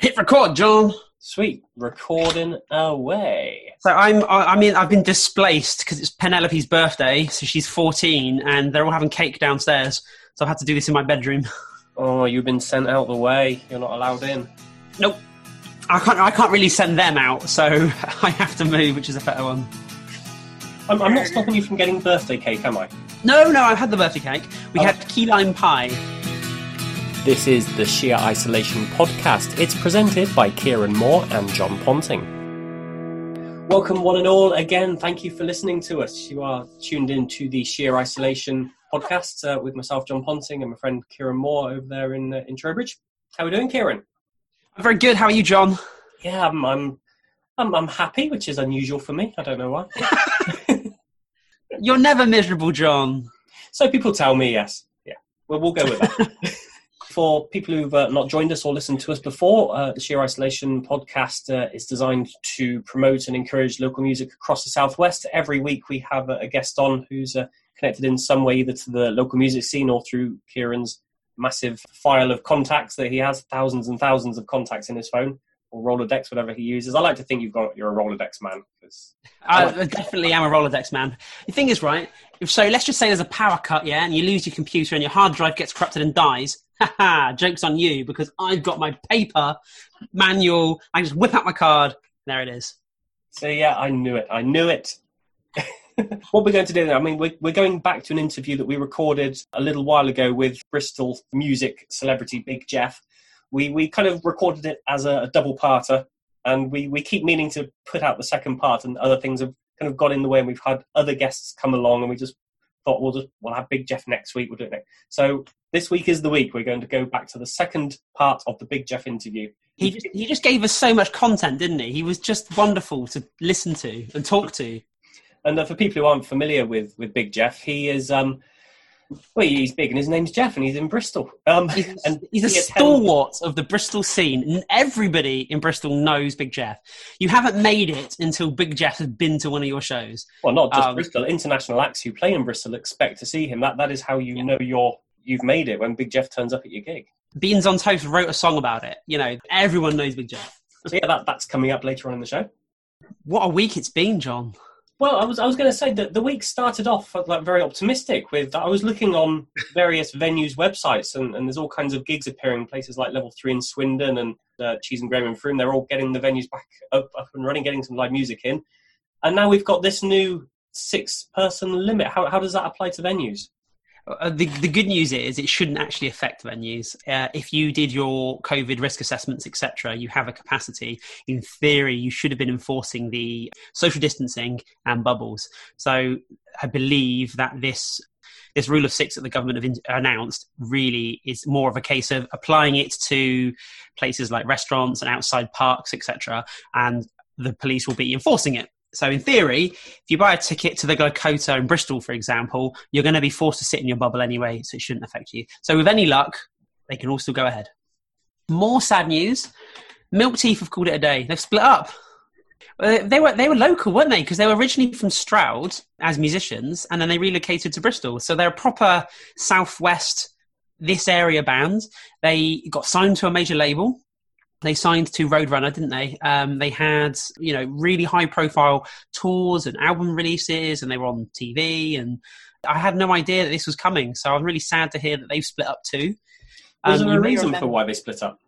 Hit record, John. Sweet, recording away. So I'm. I I mean, I've been displaced because it's Penelope's birthday. So she's 14, and they're all having cake downstairs. So I've had to do this in my bedroom. Oh, you've been sent out the way. You're not allowed in. Nope. I can't. I can't really send them out, so I have to move, which is a better one. I'm, I'm not stopping you from getting birthday cake, am I? No, no, I've had the birthday cake. We Oh. had key lime pie. This is the Sheer Isolation podcast. It's presented by Kieran Moore and John Ponting. Welcome, one and all. Again, thank you for listening to us. You are tuned in to the Sheer Isolation podcast uh, with myself, John Ponting, and my friend Kieran Moore over there in uh, in Trowbridge. How are we doing, Kieran? I'm very good. How are you, John? Yeah, I'm, I'm, I'm, I'm happy, which is unusual for me. I don't know why. You're never miserable, John. So people tell me yes. Yeah, well, we'll go with that. For people who've uh, not joined us or listened to us before, uh, the Sheer Isolation podcast uh, is designed to promote and encourage local music across the southwest. Every week we have a, a guest on who's uh, connected in some way, either to the local music scene or through Kieran's massive file of contacts that he has, thousands and thousands of contacts in his phone or Rolodex, whatever he uses. I like to think you've got you're a Rolodex man because I I definitely am a Rolodex man. The thing is, right? If so, let's just say there's a power cut, yeah, and you lose your computer and your hard drive gets corrupted and dies. Haha, joke's on you because I've got my paper manual. I just whip out my card. There it is. So yeah, I knew it. I knew it. what we're going to do now, I mean, we're, we're going back to an interview that we recorded a little while ago with Bristol music celebrity Big Jeff. We we kind of recorded it as a, a double parter, and we, we keep meaning to put out the second part, and other things have kind of got in the way, and we've had other guests come along, and we just thought we'll just we'll have Big Jeff next week. We'll do it next. So this week is the week we're going to go back to the second part of the Big Jeff interview. He just, he just gave us so much content, didn't he? He was just wonderful to listen to and talk to. And uh, for people who aren't familiar with with Big Jeff, he is um, well, he's big, and his name's Jeff, and he's in Bristol. Um, He's, and he's a he attends- stalwart of the Bristol scene. Everybody in Bristol knows Big Jeff. You haven't made it until Big Jeff has been to one of your shows. Well, not just um, Bristol. International acts who play in Bristol expect to see him. That that is how you know you're you've made it when Big Jeff turns up at your gig. Beans on Toast wrote a song about it. You know, everyone knows Big Jeff. So yeah, that that's coming up later on in the show. What a week it's been, John. Well, I was I was going to say that the week started off like very optimistic. With I was looking on various venues' websites, and, and there's all kinds of gigs appearing places like Level Three in Swindon and uh, Cheese and Grain and Frome. They're all getting the venues back up, up and running, getting some live music in. And now we've got this new six-person limit. How how does that apply to venues? Uh, the, the good news is it shouldn't actually affect venues. Uh, if you did your COVID risk assessments, etc., you have a capacity. In theory, you should have been enforcing the social distancing and bubbles. So I believe that this this rule of six that the government have announced really is more of a case of applying it to places like restaurants and outside parks, etc., and the police will be enforcing it. So, in theory, if you buy a ticket to the Lakota in Bristol, for example, you're going to be forced to sit in your bubble anyway, so it shouldn't affect you. So, with any luck, they can all still go ahead. More sad news: Milk Teeth have called it a day. They've split up. Uh, They were they were local, weren't they? Because they were originally from Stroud as musicians, and then they relocated to Bristol. So they're a proper southwest this area band. They got signed to a major label. They signed to Roadrunner, didn't they? Um, they had you know really high profile tours and album releases, and they were on TV. And I had no idea that this was coming, so I'm really sad to hear that they've split up too. Was Um, there you a reason remember- for why they split up?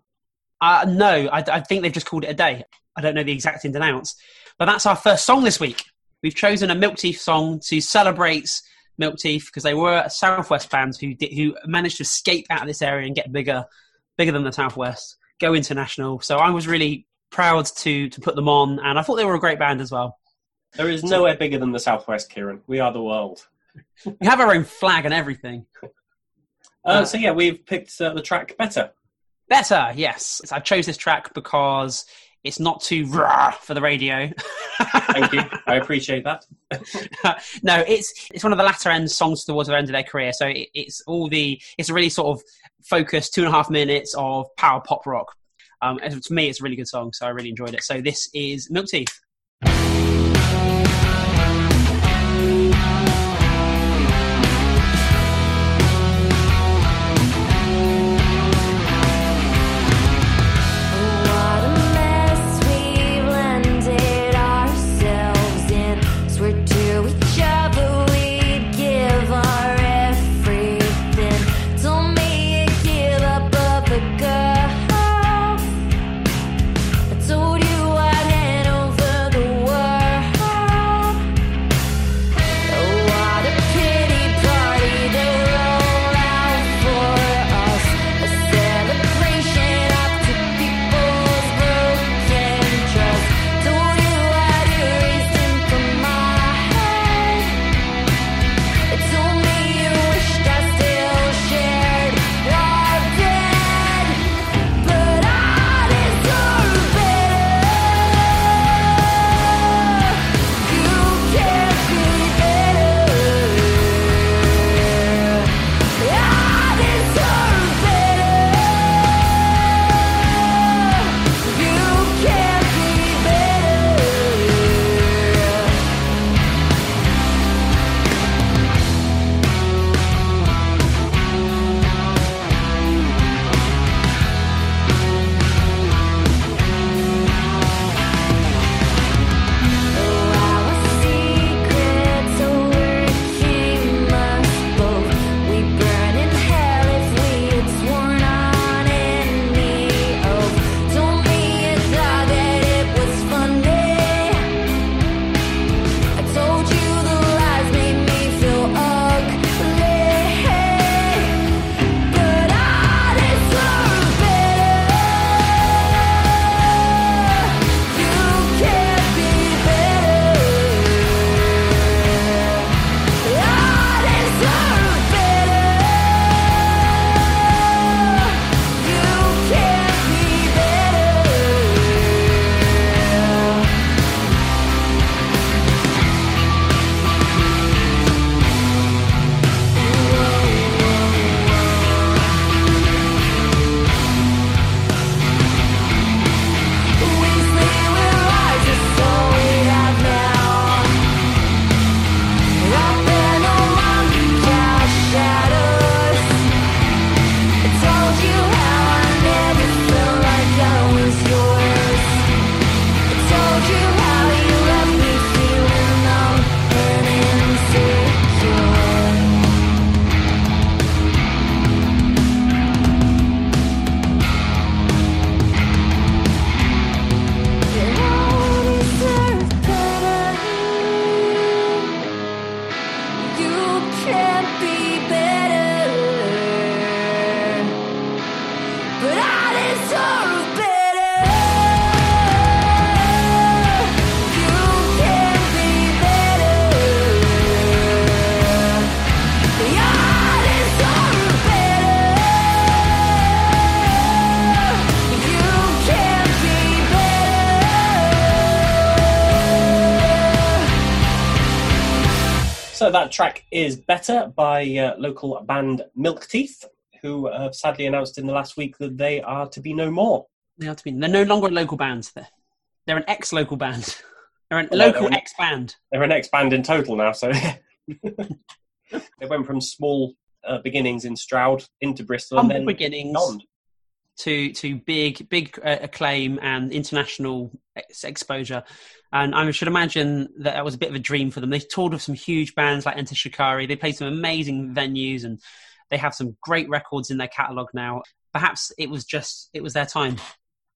uh, no, I, I think they've just called it a day. I don't know the exact ins and outs. But that's our first song this week. We've chosen a Milk Teeth song to celebrate Milk Teeth because they were a Southwest band who did, who managed to escape out of this area and get bigger, bigger than the Southwest, go international. So I was really proud to to put them on, and I thought they were a great band as well. There is nowhere bigger than the Southwest, Kieran. We are the world. We have our own flag and everything. Uh, so yeah, we've picked uh, the track better. Better, yes. I chose this track because it's not too rah for the radio. Thank you. I appreciate that. no, it's it's one of the latter end songs towards the end of their career. So it, it's all the it's a really sort of focused two and a half minutes of power pop rock. Um, to me, it's a really good song, so I really enjoyed it. So this is Milk Teeth. That track is Better by uh, local band Milk Teeth, who have sadly announced in the last week that they are to be no more. They are to be. They're no longer a local band. They're, they're an ex-local band. They're an local ex-band. They're an ex band in total now, so they went from small uh, beginnings in Stroud into Bristol Humble and then beginnings beyond. To to big big uh, acclaim and international ex- exposure. And I should imagine that that was a bit of a dream for them. They toured with some huge bands like Enter Shikari. They played some amazing venues, and they have some great records in their catalogue now. Perhaps it was just it was their time.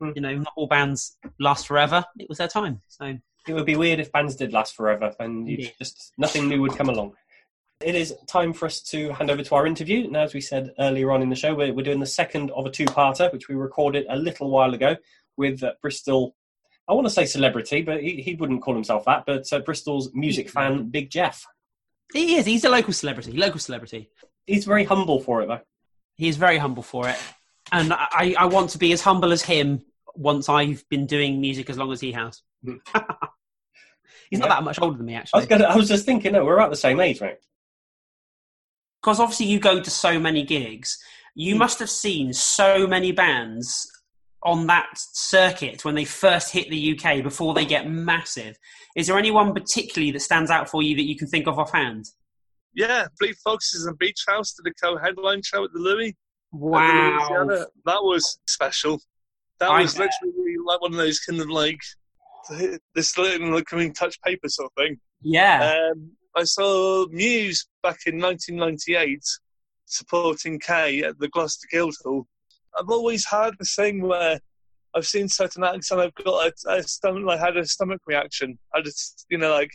Hmm. You know, not all bands last forever. It was their time. So It would be weird if bands did last forever and you just nothing new would come along. It is time for us to hand over to our interview. Now, as we said earlier on in the show, we're, we're doing the second of a two-parter, which we recorded a little while ago with uh, Bristol. I want to say celebrity, but he, he wouldn't call himself that. But uh, Bristol's music fan, Big Jeff. he is. He's a local celebrity. Local celebrity. He's very humble for it, though. He is very humble for it, and I, I want to be as humble as him. Once I've been doing music as long as he has. Hmm. He's not that much older than me, I was, actually. gonna, I was just thinking, no, we're about the same age, mate. Because obviously you go to so many gigs, you Hmm. must have seen so many bands on that circuit when they first hit the UK before they get massive. Is there anyone particularly that stands out for you that you can think of offhand? Yeah, Fleet Foxes and Beach House did a co-headline show at the Louis. at the Wow. That was special. That I was bet. literally like one of those kind of like this little like coming touch paper sort of thing. Yeah. Um, I saw Muse back in 1998 supporting Kay at the Gloucester Guildhall. I've always had the thing where I've seen certain acts and I've got a, a stomach, I had a stomach reaction. I just, you know, like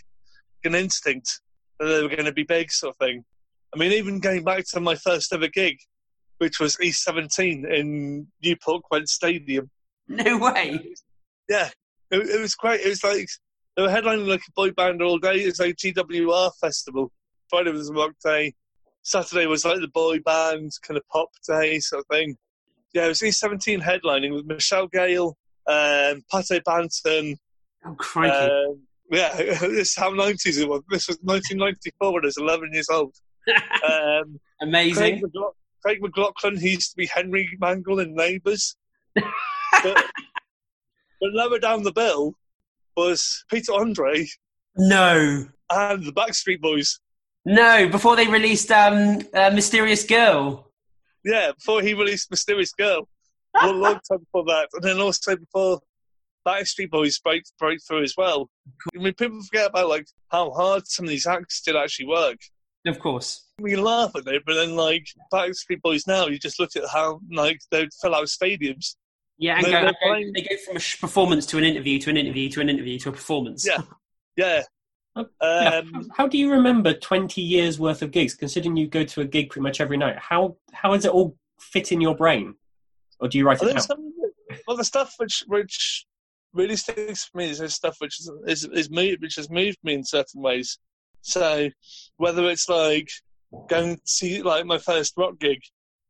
an instinct that they were going to be big, sort of thing. I mean, even going back to my first ever gig, which was East 17 in Newport Gwent Stadium. no way. Yeah, it, it was great. It was like they were headlining like a boy band all day. It's like GWR festival. Friday was a rock day. Saturday was like the boy band kind of pop day sort of thing. Yeah, it was E17 headlining with Michelle Gayle, um, Pato Banton. Oh, crikey. Um, yeah, this is how 90s it was. This was 1994 when I was 11 years old. Um, Craig, Amazing. Craig McLachlan, he used to be Henry Mangle in Neighbours. but, but lower down the bill was Peter Andre No. and the Backstreet Boys. No, before they released um, uh, Mysterious Girl. Yeah, before he released Mysterious Girl. a long time before that. And then also before Backstreet Boys break, break through as well. I mean, people forget about like how hard some of these acts did actually work. Of course. We laugh at it, but then like Backstreet Boys now, you just look at how like they'd fill out stadiums. Yeah, and They- go, they're go- playing- they go from a sh- performance to an interview to an interview to an interview to a performance. Yeah. Yeah. Yeah, Um, how- how do you remember 20 years worth of gigs, considering you go to a gig pretty much every night? How how does it all fit in your brain? Or do you write it down? some of the, well, the stuff which which really sticks for me is the stuff which is, is, is moved, which has moved me in certain ways. So whether it's like going to see like my first rock gig,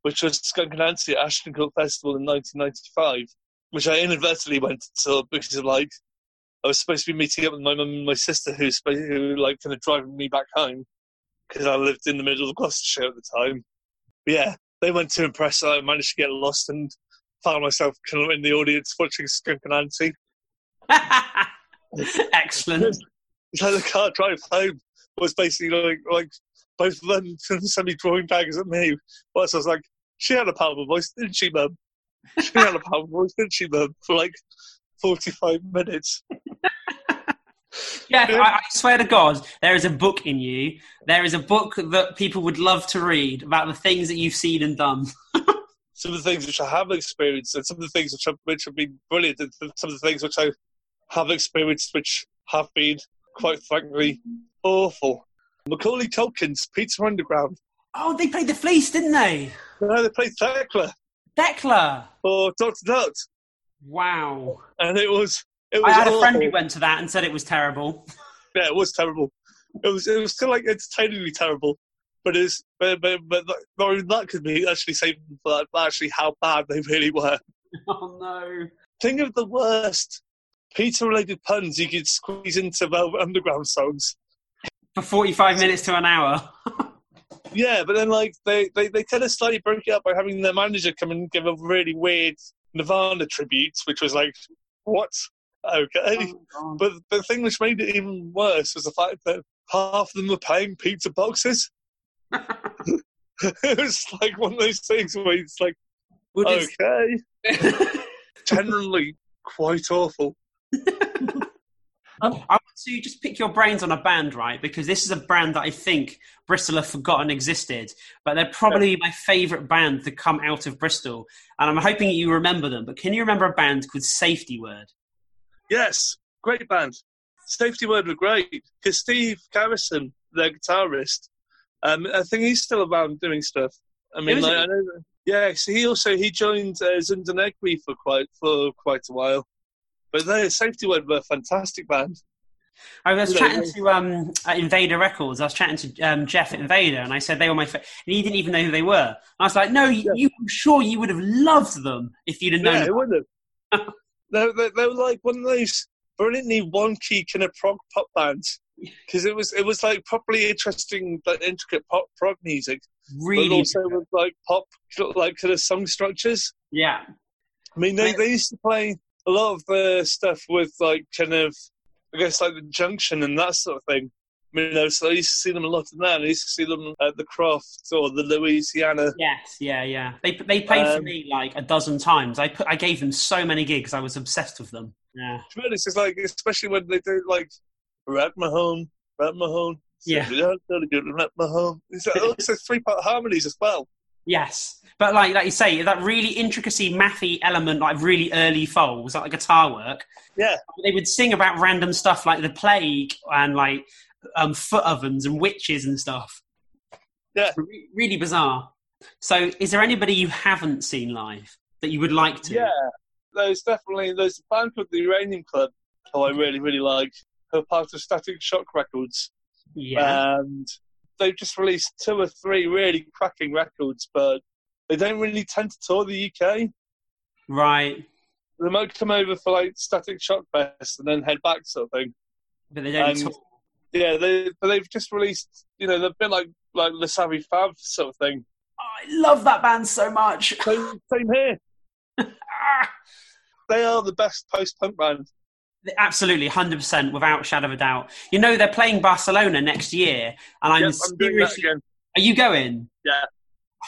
which was Skunk Anansie at Ashton Court Festival in 1995, which I inadvertently went to because of like I was supposed to be meeting up with my mum and my sister, who who were, like kind of driving me back home because I lived in the middle of Gloucestershire at the time. But yeah, they went to impress. I managed to get lost and found myself kind of in the audience watching Skunk Anansie. Excellent. It's like the car drive home was basically like like both of them me drawing daggers at me. Whilst I was like, she had a powerful voice, didn't she, mum? She had a powerful voice, didn't she, mum? For like forty-five minutes. Yeah, I, I swear to God, there is a book in you. There is a book that people would love to read about the things that you've seen and done. Some of the things which I have experienced, and some of the things which have, which have been brilliant, and some of the things which I have experienced which have been, quite frankly, awful. Macaulay Culkin's Pizza Underground. Oh, they played the Fleece, didn't they? No, they played Thekla Decla. or Dot to Dot, Wow. and it was it was I had a friend who went to that and said it was terrible. Yeah, it was terrible. It was it was still like entertainingly terrible, but it's but but, but not even that could be actually saved for that. But actually, how bad they really were. Oh no. Think of the worst pizza-related puns you could squeeze into Velvet Underground songs. for 45 minutes to an hour. Yeah, but then like they, they, they kind of slightly broke it up by having their manager come and give a really weird Nirvana tribute, which was like, what? Okay. Oh, But the thing which made it even worse was the fact that half of them were paying pizza boxes. it was like one of those things where it's like, it's- okay, generally quite awful. I want to just pick your brains on a band, right? Because this is a brand that I think Bristol have forgotten existed, but they're probably my favourite band to come out of Bristol. And I'm hoping you remember them. But can you remember a band called Safety Word? Yes, great band. Safety Word were great because Steve Garrison, their guitarist, um, I think he's still around doing stuff. I mean, like? I know that, yeah. So he also he joined uh, Zundanegri for quite for quite a while. But they Safety Word were a fantastic band. I was Yeah, chatting to um, Invader Records. I was chatting to um, Jeff at Invader, and I said they were my. Fa- and he didn't even know who they were. And I was like, "No, you, you I'm sure you would have loved them if you'd have known." Yeah, it wouldn't have. they, they, they were like one of those brilliantly wonky kind of prog pop bands because it was it was like properly interesting, like intricate pop prog music, but really, also with like pop like kind of song structures. yeah. I mean, they, they used to play a lot of the stuff with like kind of, I guess like the Junction and that sort of thing. I mean, you know, so I used to see them a lot in that. I used to see them at the Croft or the Louisiana. Yes, yeah, yeah. They they played for Um, me like a dozen times. I put I gave them so many gigs. I was obsessed with them. Yeah, To be honest, it's like, especially when they do like, Rat Mahone, Rat Mahone. Yeah. Rat Mahone. It's also three part harmonies as well. Yes. But like like you say, that really intricacy, mathy element, like really early folds, like guitar work. Yeah. They would sing about random stuff like the plague and like um, foot ovens and witches and stuff. Yeah. Re- really bizarre. So, is there anybody you haven't seen live that you would like to? Yeah. There's definitely, there's a band called the Uranium Club who I really, really like, who are part of Static Shock Records. Yeah. and they've just released two or three really cracking records, but they don't really tend to tour the UK. right. They might come over for like Static Shock Fest and then head back, sort of thing. But they don't And- tour. Yeah, they but they've just released, you know, they've been like like Les Savy Fav sort of thing. I love that band so much. Same, same here. Ah! They are the best post punk band. Absolutely, hundred percent, without a shadow of a doubt. You know they're playing Barcelona next year, and I'm Yep, I'm seriously. again. Are you going? Yeah.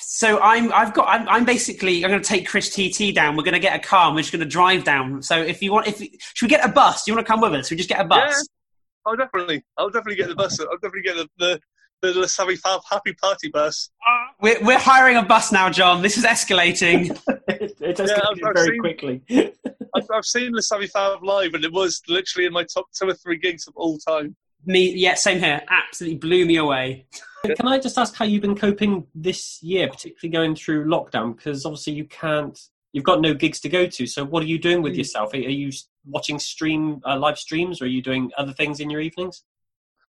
So I'm. I've got. I'm, I'm basically. I'm going to take Chris TT down. We're going to get a car. and We're just going to drive down. So if you want, if should we get a bus? Do you want to come with us? We just get a bus. I'll definitely, I'll definitely get the bus. I'll definitely get the the, the Fab Happy Party bus. Uh, we're, we're hiring a bus now, John. This is escalating. it it Yeah, I've- very seen- quickly. I've, I've seen Les Savy Fav live, and it was literally in my top two or three gigs of all time. me, yeah, same here. Absolutely blew me away. Can I just ask how you've been coping this year, particularly going through lockdown? Because obviously you can't, you've got no gigs to go to. So what are you doing with Mm. yourself? Are, you watching stream uh, live streams, or are you doing other things in your evenings?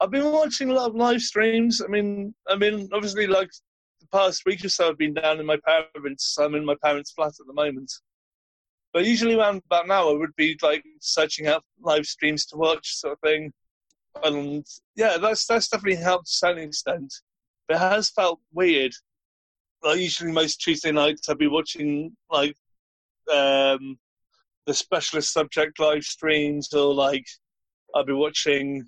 I've been watching a lot of live streams. I mean, I mean, obviously, like the past week or so, I've been down in my parents. I'm in my parents' flat at the moment. But usually around about now, I would be like searching out live streams to watch, sort of thing. And yeah, that's that's definitely helped to some extent. But it has felt weird. Like usually, most Tuesday nights, I'd be watching like um, the specialist subject live streams, or like I'd be watching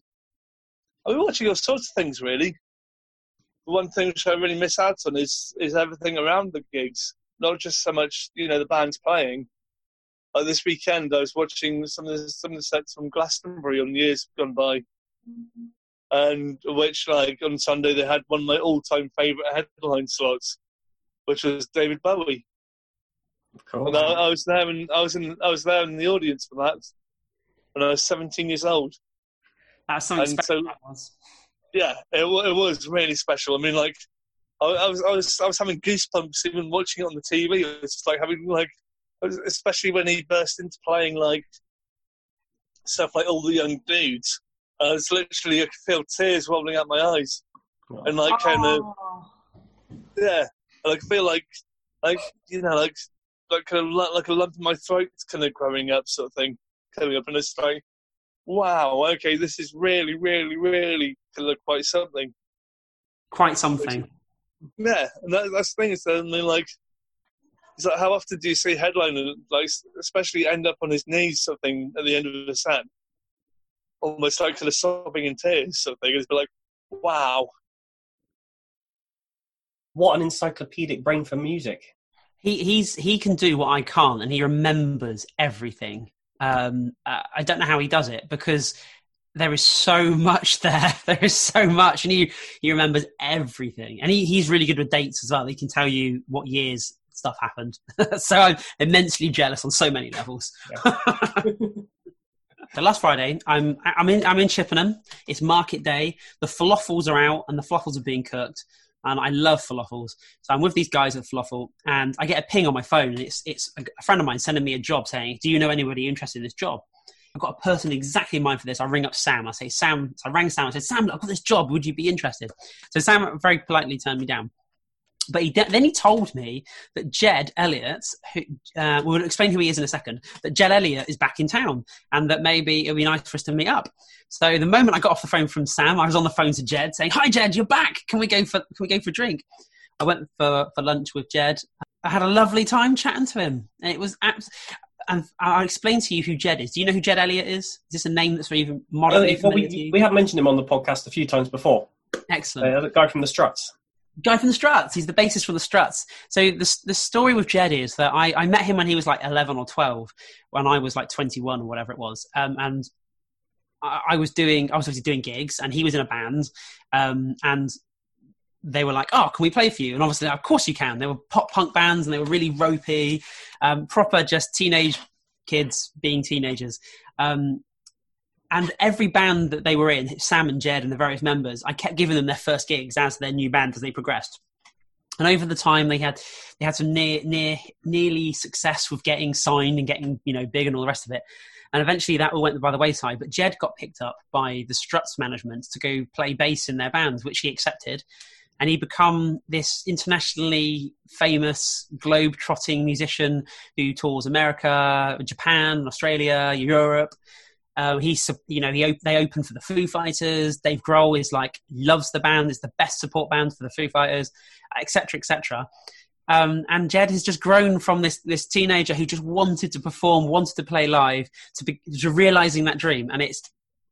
I've been watching all sorts of things really. The one thing which I really miss out on is is everything around the gigs, not just so much you know the bands playing. Like this weekend, I was watching some of the some of the sets from Glastonbury on years gone by, and which like on Sunday they had one of my all time favourite headline slots, which was David Bowie. Cool. And I, I was there and I was in I was there in the audience for that when I was 17 years old. That's something And special. so- that was. Yeah, it, it was really special. I mean, like, I, I was, I was, I was having goosebumps even watching it on the TV. It was just like having like, especially when he burst into playing like stuff like all the young dudes. Uh, I was literally, I could feel tears rolling out my eyes, and like kind of, Oh. yeah, and I feel like, like you know, like, like kind of like a lump in my throat, kind of growing up, sort of thing, coming up, and it's like, wow, okay, this is really, really, really to look quite something. Quite something. Yeah, and that, that's the thing. Is that, I mean, like, it's like how often do you see headliner like, especially end up on his knees, something at the end of the set, almost like kind of sobbing in tears, something. It's like, wow. What an encyclopedic brain for music. He he's he can do what I can't, and he remembers everything. Um, I don't know how he does it because there is so much there. There is so much, and he he remembers everything. And he, he's really good with dates as well. He can tell you what years stuff happened. so I'm immensely jealous on so many levels. Yeah. so last Friday, I'm I'm in I'm in Chippenham. It's market day. The falafels are out, and the falafels are being cooked and I love falafels. So I'm with these guys at Falafel, and I get a ping on my phone, and it's it's a friend of mine sending me a job saying, "Do you know anybody interested in this job?" I've got a person exactly in mind for this. I ring up Sam. I say, Sam. So I rang Sam. I said, Sam, I've got this job. Would you be interested? So Sam very politely turned me down. But he de- then he told me that Jed Elliott, who, uh, we'll explain who he is in a second, that Jed Elliott is back in town and that maybe it would be nice for us to meet up. So the moment I got off the phone from Sam, I was on the phone to Jed saying, "Hi, Jed, you're back. Can we go for Can we go for a drink?" I went for for lunch with Jed. I had a lovely time chatting to him, and it was abs- and I'll explain to you who Jed is. Do you know who Jed Elliott is? Is this a name that's even moderately well, we, we have mentioned him on the podcast a few times before. Excellent. Uh, the guy from the Struts. Guy from the Struts. He's the bassist for the Struts. So the the story with Jed is that I, I met him when he was like eleven or twelve, when I was like twenty one or whatever it was, um, and I, I, was doing I was obviously doing gigs, and he was in a band, um, and they were like, "Oh, can we play for you?" And obviously, of course you can. They were pop punk bands, and they were really ropey, um, proper just teenage kids being teenagers. Um, and every band that they were in, Sam and Jed and the various members, I kept giving them their first gigs as their new band as they progressed. And over the time, they had they had some near near nearly success with getting signed and getting you know big and all the rest of it. And eventually, that all went by the wayside. But Jed got picked up by the Struts management to go play bass in their bands, which he accepted and he become this internationally famous globe-trotting musician who tours America, Japan, Australia, Europe. Uh, he's, you know, he they open for the Foo Fighters. Dave Grohl is like loves the band, is the best support band for the Foo Fighters, etc., etc. Um, and Jed has just grown from this this teenager who just wanted to perform, wanted to play live, to, be, to realizing that dream. And it's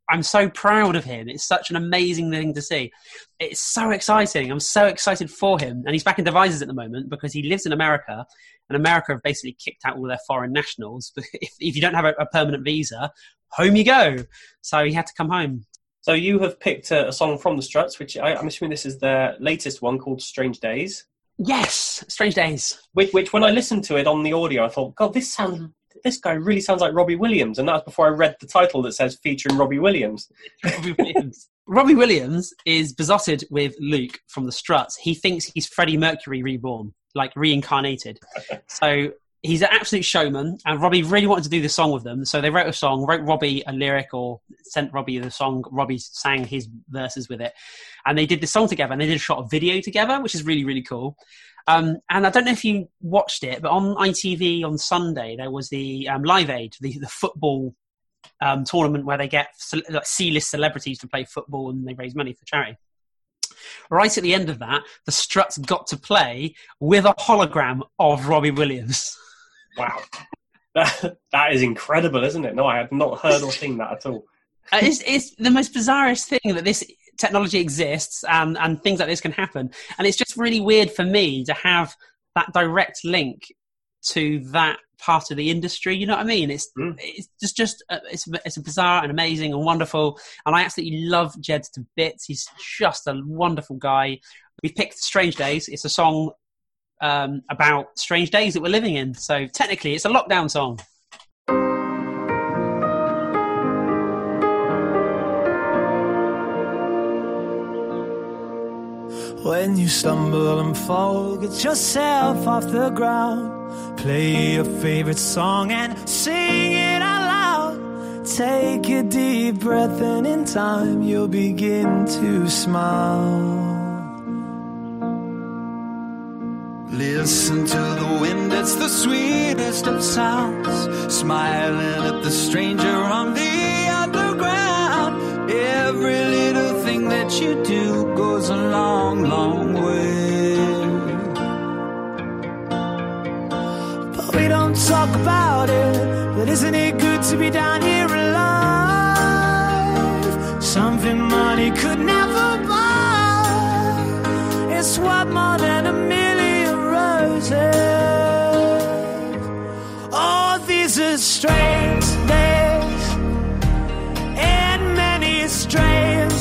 I'm so proud of him. It's such an amazing thing to see. It's so exciting. I'm so excited for him. And he's back in Devizes at the moment because he lives in America. And America have basically kicked out all their foreign nationals. If, if you don't have a, a, permanent visa, home you go. So he had to come home. So you have picked a, a song from the Struts, which I, am assuming this is their latest one called Strange Days. Yes, Strange Days. Which, which, when I listened to it on the audio, I thought, God, this sounds this guy really sounds like Robbie Williams, and that's before I read the title that says featuring Robbie Williams. Robbie Williams. Robbie Williams is besotted with Luke from the Struts. He thinks he's Freddie Mercury reborn, like reincarnated. so he's an absolute showman, and Robbie really wanted to do this song with them. So they wrote a song, wrote Robbie a lyric, or sent Robbie the song. Robbie sang his verses with it, and they did the song together. And they did a shot of video together, which is really really cool. Um, and I don't know if you watched it, but on ITV on Sunday there was the um, Live Aid, the, the football um, tournament where they get like C-list celebrities to play football and they raise money for charity. Right at the end of that, the Struts got to play with a hologram of Robbie Williams. Wow, that, that is incredible, isn't it? No, I had not heard or seen that at all. Uh, it's, it's the most bizarrest thing that this technology exists and, and things like this can happen. And it's just really weird for me to have that direct link to that part of the industry. You know what I mean? It's mm. it's just just uh, it's it's a bizarre and amazing and wonderful. And I absolutely love Jed to bits. He's just a wonderful guy. We've picked Strange Days. It's a song um, about strange days that we're living in. So technically, it's a lockdown song. When you stumble and fall, get yourself off the ground. Play your favorite song and sing it out loud. Take a deep breath, and in time you'll begin to smile. Listen to the wind, it's the sweetest of sounds. Smiling at the stranger on the underground. Every little thing that you do goes a long, long way. But we don't talk about it. But isn't it good to be down here alive? Something money could never buy. It's worth more strange days in many strange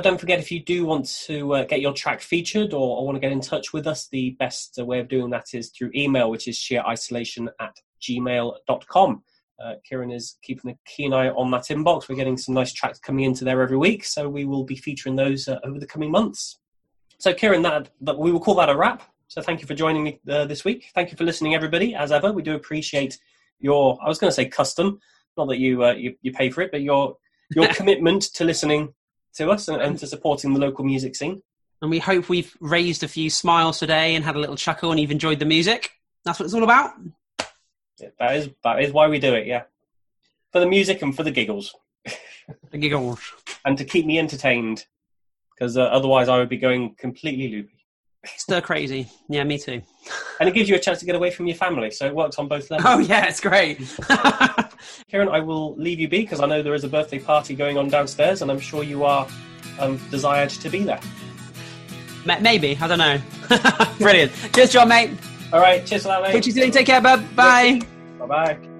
Don't forget if you do want to uh, get your track featured or, or want to get in touch with us, the best uh, way of doing that is through email, which is sheerisolation at gmail.com. Uh, Kieran is keeping a keen eye on that inbox. We're getting some nice tracks coming into there every week, so we will be featuring those uh, over the coming months. So, Kieran, that, that we will call that a wrap. So, thank you for joining me uh, this week. Thank you for listening, everybody. As ever, we do appreciate your, I was going to say custom, not that you, uh, you, you pay for it, but your, your commitment to listening to us and, and to supporting the local music scene. And we hope we've raised a few smiles today and had a little chuckle and you've enjoyed the music. That's what it's all about. Yeah, that is that is why we do it. Yeah, for the music and for the giggles. The giggles. and to keep me entertained, because uh, otherwise I would be going completely loopy. Stir crazy. Yeah, me too. And it gives you a chance to get away from your family, so it works on both levels. Oh yeah, it's great. Kieran, I will leave you be because I know there is a birthday party going on downstairs, and I'm sure you are um, desired to be there. Maybe I don't know. Brilliant. Cheers, John, mate. All right, cheers for that, Talk mate. to you soon. Take care, bud. Bye. Bye bye.